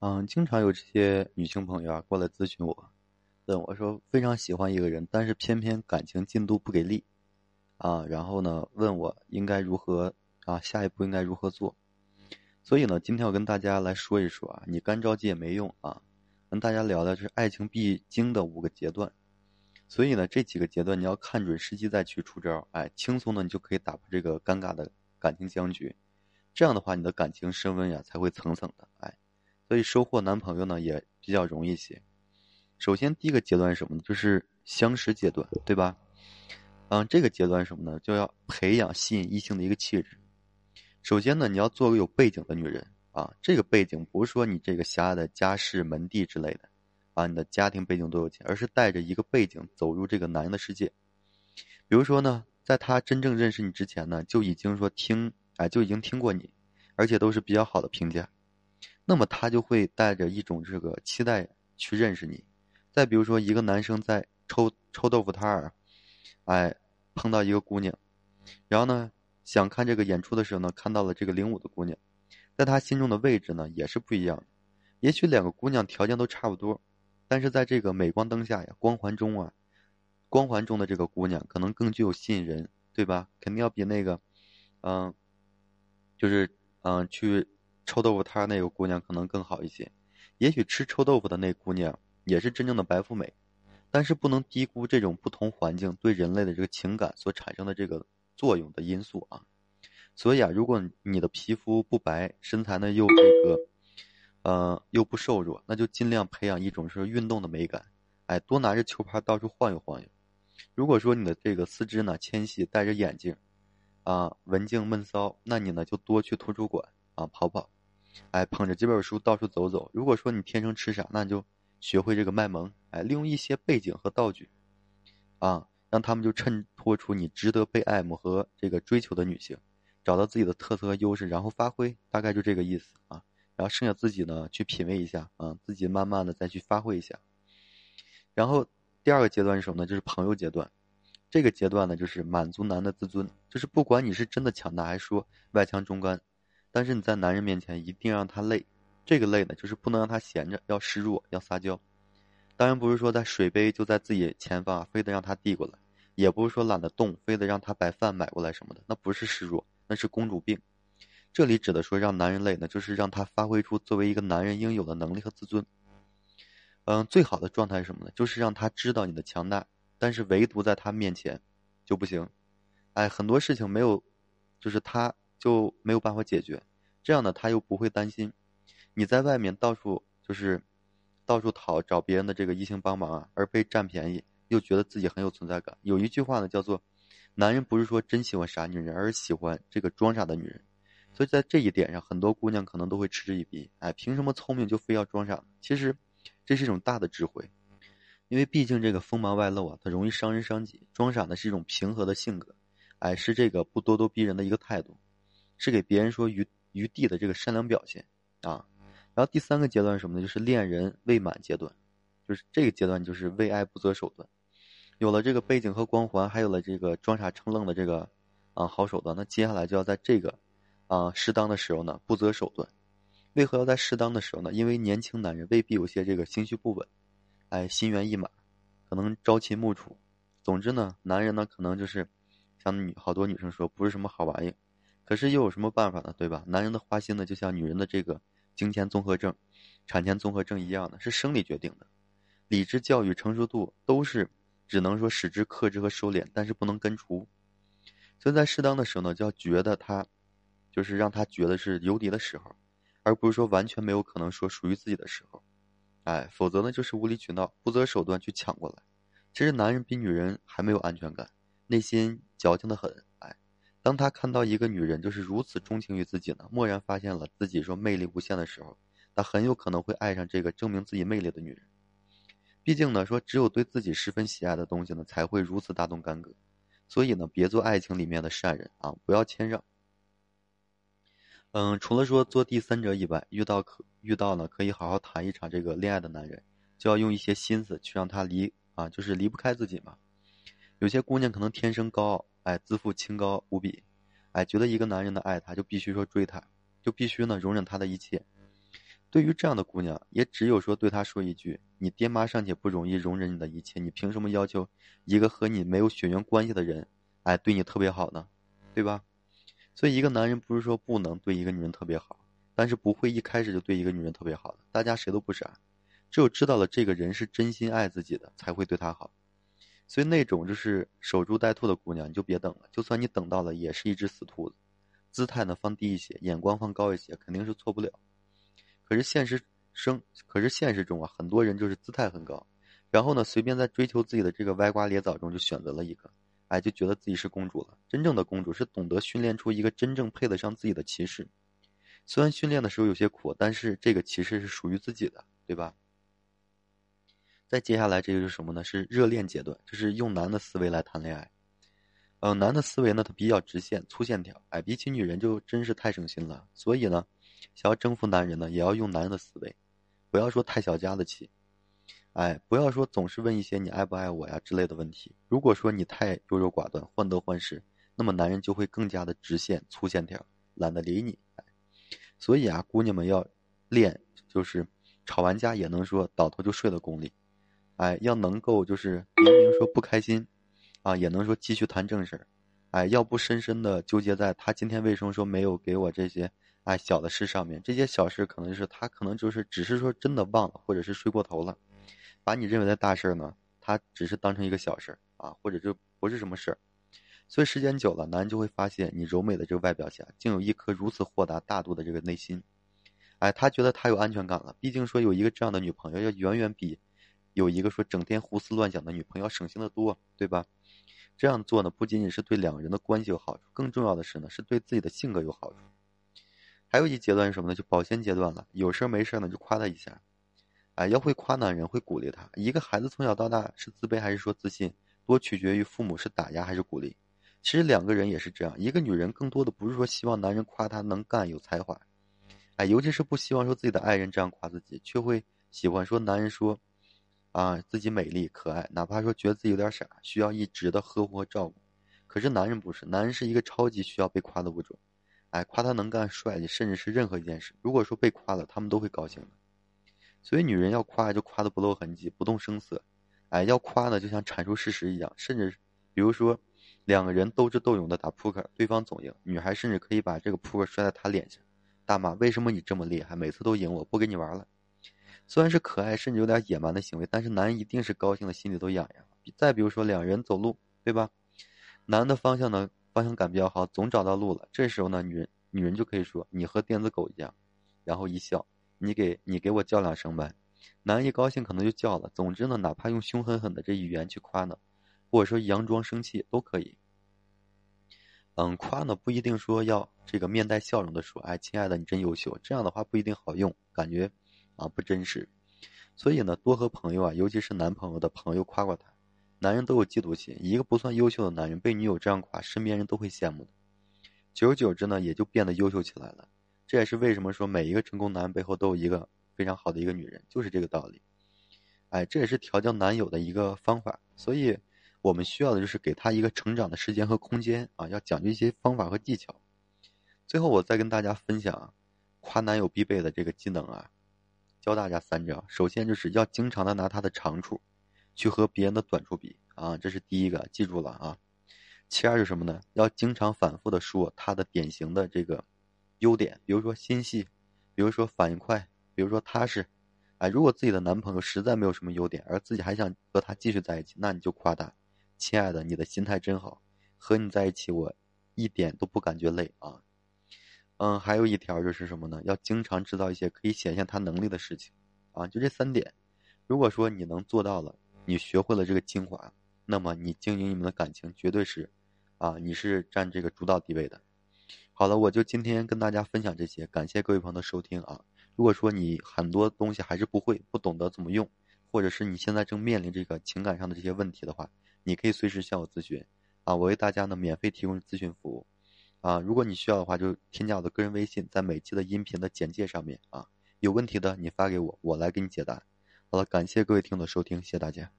嗯，经常有这些女性朋友啊过来咨询我，问我说非常喜欢一个人，但是偏偏感情进度不给力，啊，然后呢问我应该如何啊，下一步应该如何做？所以呢，今天我跟大家来说一说啊，你干着急也没用啊，跟大家聊聊就是爱情必经的五个阶段。所以呢，这几个阶段你要看准时机再去出招，哎，轻松的你就可以打破这个尴尬的感情僵局，这样的话你的感情升温呀才会层层的，哎。所以收获男朋友呢也比较容易些。首先第一个阶段是什么呢？就是相识阶段，对吧？嗯，这个阶段什么呢？就要培养吸引异性的一个气质。首先呢，你要做个有背景的女人啊。这个背景不是说你这个狭隘的家世门第之类的，啊，你的家庭背景多有钱，而是带着一个背景走入这个男人的世界。比如说呢，在他真正认识你之前呢，就已经说听，哎，就已经听过你，而且都是比较好的评价。那么他就会带着一种这个期待去认识你。再比如说，一个男生在抽抽豆腐摊儿，哎，碰到一个姑娘，然后呢，想看这个演出的时候呢，看到了这个领舞的姑娘，在他心中的位置呢也是不一样的。也许两个姑娘条件都差不多，但是在这个镁光灯下呀，光环中啊，光环中的这个姑娘可能更具有吸引人，对吧？肯定要比那个，嗯，就是嗯去。臭豆腐摊那个姑娘可能更好一些，也许吃臭豆腐的那姑娘也是真正的白富美，但是不能低估这种不同环境对人类的这个情感所产生的这个作用的因素啊。所以啊，如果你的皮肤不白，身材呢又这个，呃又不瘦弱，那就尽量培养一种是运动的美感，哎，多拿着球拍到处晃悠晃悠。如果说你的这个四肢呢纤细，戴着眼镜，啊文静闷骚，那你呢就多去图书馆啊跑跑。哎，捧着几本书到处走走。如果说你天生痴傻，那你就学会这个卖萌。哎，利用一些背景和道具，啊，让他们就衬托出你值得被爱慕和这个追求的女性，找到自己的特色和优势，然后发挥。大概就这个意思啊。然后剩下自己呢去品味一下啊，自己慢慢的再去发挥一下。然后第二个阶段是什么呢？就是朋友阶段。这个阶段呢，就是满足男的自尊，就是不管你是真的强大，还是说外强中干。但是你在男人面前一定让他累，这个累呢，就是不能让他闲着，要示弱，要撒娇。当然不是说在水杯就在自己前方，非得让他递过来；也不是说懒得动，非得让他把饭买过来什么的，那不是示弱，那是公主病。这里指的说让男人累呢，就是让他发挥出作为一个男人应有的能力和自尊。嗯，最好的状态是什么呢？就是让他知道你的强大，但是唯独在他面前就不行。哎，很多事情没有，就是他。就没有办法解决，这样呢，他又不会担心你在外面到处就是到处讨找别人的这个异性帮忙啊，而被占便宜，又觉得自己很有存在感。有一句话呢，叫做“男人不是说真喜欢傻女人，而是喜欢这个装傻的女人”。所以在这一点上，很多姑娘可能都会嗤之以鼻。哎，凭什么聪明就非要装傻？其实这是一种大的智慧，因为毕竟这个锋芒外露啊，它容易伤人伤己。装傻呢是一种平和的性格，哎，是这个不咄咄逼人的一个态度。是给别人说与余地的这个善良表现啊，然后第三个阶段是什么呢？就是恋人未满阶段，就是这个阶段就是为爱不择手段。有了这个背景和光环，还有了这个装傻充愣的这个啊好手段，那接下来就要在这个啊适当的时候呢不择手段。为何要在适当的时候呢？因为年轻男人未必有些这个心绪不稳，哎，心猿意马，可能朝秦暮楚。总之呢，男人呢可能就是像女好多女生说，不是什么好玩意。可是又有什么办法呢？对吧？男人的花心呢，就像女人的这个经前综合症、产前综合症一样的，是生理决定的。理智、教育、成熟度都是只能说使之克制和收敛，但是不能根除。所以在适当的时候呢，就要觉得他，就是让他觉得是游离的时候，而不是说完全没有可能说属于自己的时候。哎，否则呢就是无理取闹、不择手段去抢过来。其实男人比女人还没有安全感，内心矫情的很。当他看到一个女人就是如此钟情于自己呢，蓦然发现了自己说魅力无限的时候，他很有可能会爱上这个证明自己魅力的女人。毕竟呢，说只有对自己十分喜爱的东西呢，才会如此大动干戈。所以呢，别做爱情里面的善人啊，不要谦让。嗯，除了说做第三者以外，遇到可遇到呢，可以好好谈一场这个恋爱的男人，就要用一些心思去让他离啊，就是离不开自己嘛。有些姑娘可能天生高傲。哎，自负清高无比，哎，觉得一个男人的爱她，就必须说追她，就必须呢容忍他的一切。对于这样的姑娘，也只有说对她说一句：“你爹妈尚且不容易容忍你的一切，你凭什么要求一个和你没有血缘关系的人，哎，对你特别好呢？对吧？”所以，一个男人不是说不能对一个女人特别好，但是不会一开始就对一个女人特别好的。大家谁都不傻，只有知道了这个人是真心爱自己的，才会对她好。所以，那种就是守株待兔的姑娘，你就别等了。就算你等到了，也是一只死兔子。姿态呢放低一些，眼光放高一些，肯定是错不了。可是现实生，可是现实中啊，很多人就是姿态很高，然后呢，随便在追求自己的这个歪瓜裂枣中就选择了一个，哎，就觉得自己是公主了。真正的公主是懂得训练出一个真正配得上自己的骑士，虽然训练的时候有些苦，但是这个骑士是属于自己的，对吧？再接下来这个是什么呢？是热恋阶段，就是用男的思维来谈恋爱。嗯，男的思维呢，他比较直线、粗线条，哎，比起女人就真是太省心了，所以呢。想要征服男人呢，也要用男人的思维，不要说太小家子气，哎，不要说总是问一些你爱不爱我呀之类的问题。如果说你太优柔寡断、患得患失，那么男人就会更加的直线、粗线条，懒得理你。所以啊，姑娘们要练，就是吵完架也能说倒头就睡的功力，哎，要能够就是明明说不开心，啊，也能说继续谈正事儿，哎，要不深深的纠结在他今天为什么说没有给我这些。哎，小的事上面，这些小事可能就是他可能就是只是说真的忘了，或者是睡过头了，把你认为的大事呢，他只是当成一个小事啊，或者就不是什么事儿。所以时间久了，男人就会发现你柔美的这个外表下，竟有一颗如此豁达大度的这个内心。哎，他觉得他有安全感了。毕竟说有一个这样的女朋友，要远远比有一个说整天胡思乱想的女朋友省心的多，对吧？这样做呢，不仅仅是对两个人的关系有好处，更重要的是呢，是对自己的性格有好处。还有一阶段是什么呢？就保鲜阶段了。有事没事呢，就夸他一下。哎，要会夸男人，会鼓励他。一个孩子从小到大是自卑还是说自信，多取决于父母是打压还是鼓励。其实两个人也是这样。一个女人更多的不是说希望男人夸她能干有才华，哎，尤其是不希望说自己的爱人这样夸自己，却会喜欢说男人说，啊，自己美丽可爱，哪怕说觉得自己有点傻，需要一直的呵护和照顾。可是男人不是，男人是一个超级需要被夸的物种。哎，夸他能干、帅气，甚至是任何一件事。如果说被夸了，他们都会高兴的。所以，女人要夸就夸的不露痕迹、不动声色。哎，要夸呢，就像阐述事实一样。甚至，比如说，两个人斗智斗勇的打扑克，对方总赢，女孩甚至可以把这个扑克摔在他脸上，大骂：“为什么你这么厉害，每次都赢我？不跟你玩了。”虽然是可爱，甚至有点野蛮的行为，但是男人一定是高兴的，心里都痒痒。再比如说，两人走路，对吧？男的方向呢？方向感比较好，总找到路了。这时候呢，女人女人就可以说：“你和电子狗一样。”然后一笑：“你给你给我叫两声呗。”男人一高兴可能就叫了。总之呢，哪怕用凶狠狠的这语言去夸呢，或者说佯装生气都可以。嗯，夸呢不一定说要这个面带笑容的说：“哎，亲爱的，你真优秀。”这样的话不一定好用，感觉啊不真实。所以呢，多和朋友啊，尤其是男朋友的朋友夸夸他。男人都有嫉妒心，一个不算优秀的男人被女友这样夸，身边人都会羡慕的。久而久之呢，也就变得优秀起来了。这也是为什么说每一个成功男人背后都有一个非常好的一个女人，就是这个道理。哎，这也是调教男友的一个方法。所以，我们需要的就是给他一个成长的时间和空间啊，要讲究一些方法和技巧。最后，我再跟大家分享夸男友必备的这个技能啊，教大家三招。首先就是要经常的拿他的长处。去和别人的短处比啊，这是第一个，记住了啊。其二是什么呢？要经常反复的说他的典型的这个优点，比如说心细，比如说反应快，比如说踏实。哎，如果自己的男朋友实在没有什么优点，而自己还想和他继续在一起，那你就夸他：“亲爱的，你的心态真好，和你在一起我一点都不感觉累啊。”嗯，还有一条就是什么呢？要经常制造一些可以显现他能力的事情啊，就这三点。如果说你能做到了。你学会了这个精华，那么你经营你们的感情绝对是，啊，你是占这个主导地位的。好了，我就今天跟大家分享这些，感谢各位朋友的收听啊。如果说你很多东西还是不会、不懂得怎么用，或者是你现在正面临这个情感上的这些问题的话，你可以随时向我咨询，啊，我为大家呢免费提供咨询服务，啊，如果你需要的话，就添加我的个人微信，在每期的音频的简介上面啊，有问题的你发给我，我来给你解答。好了，感谢各位听友的收听，谢谢大家。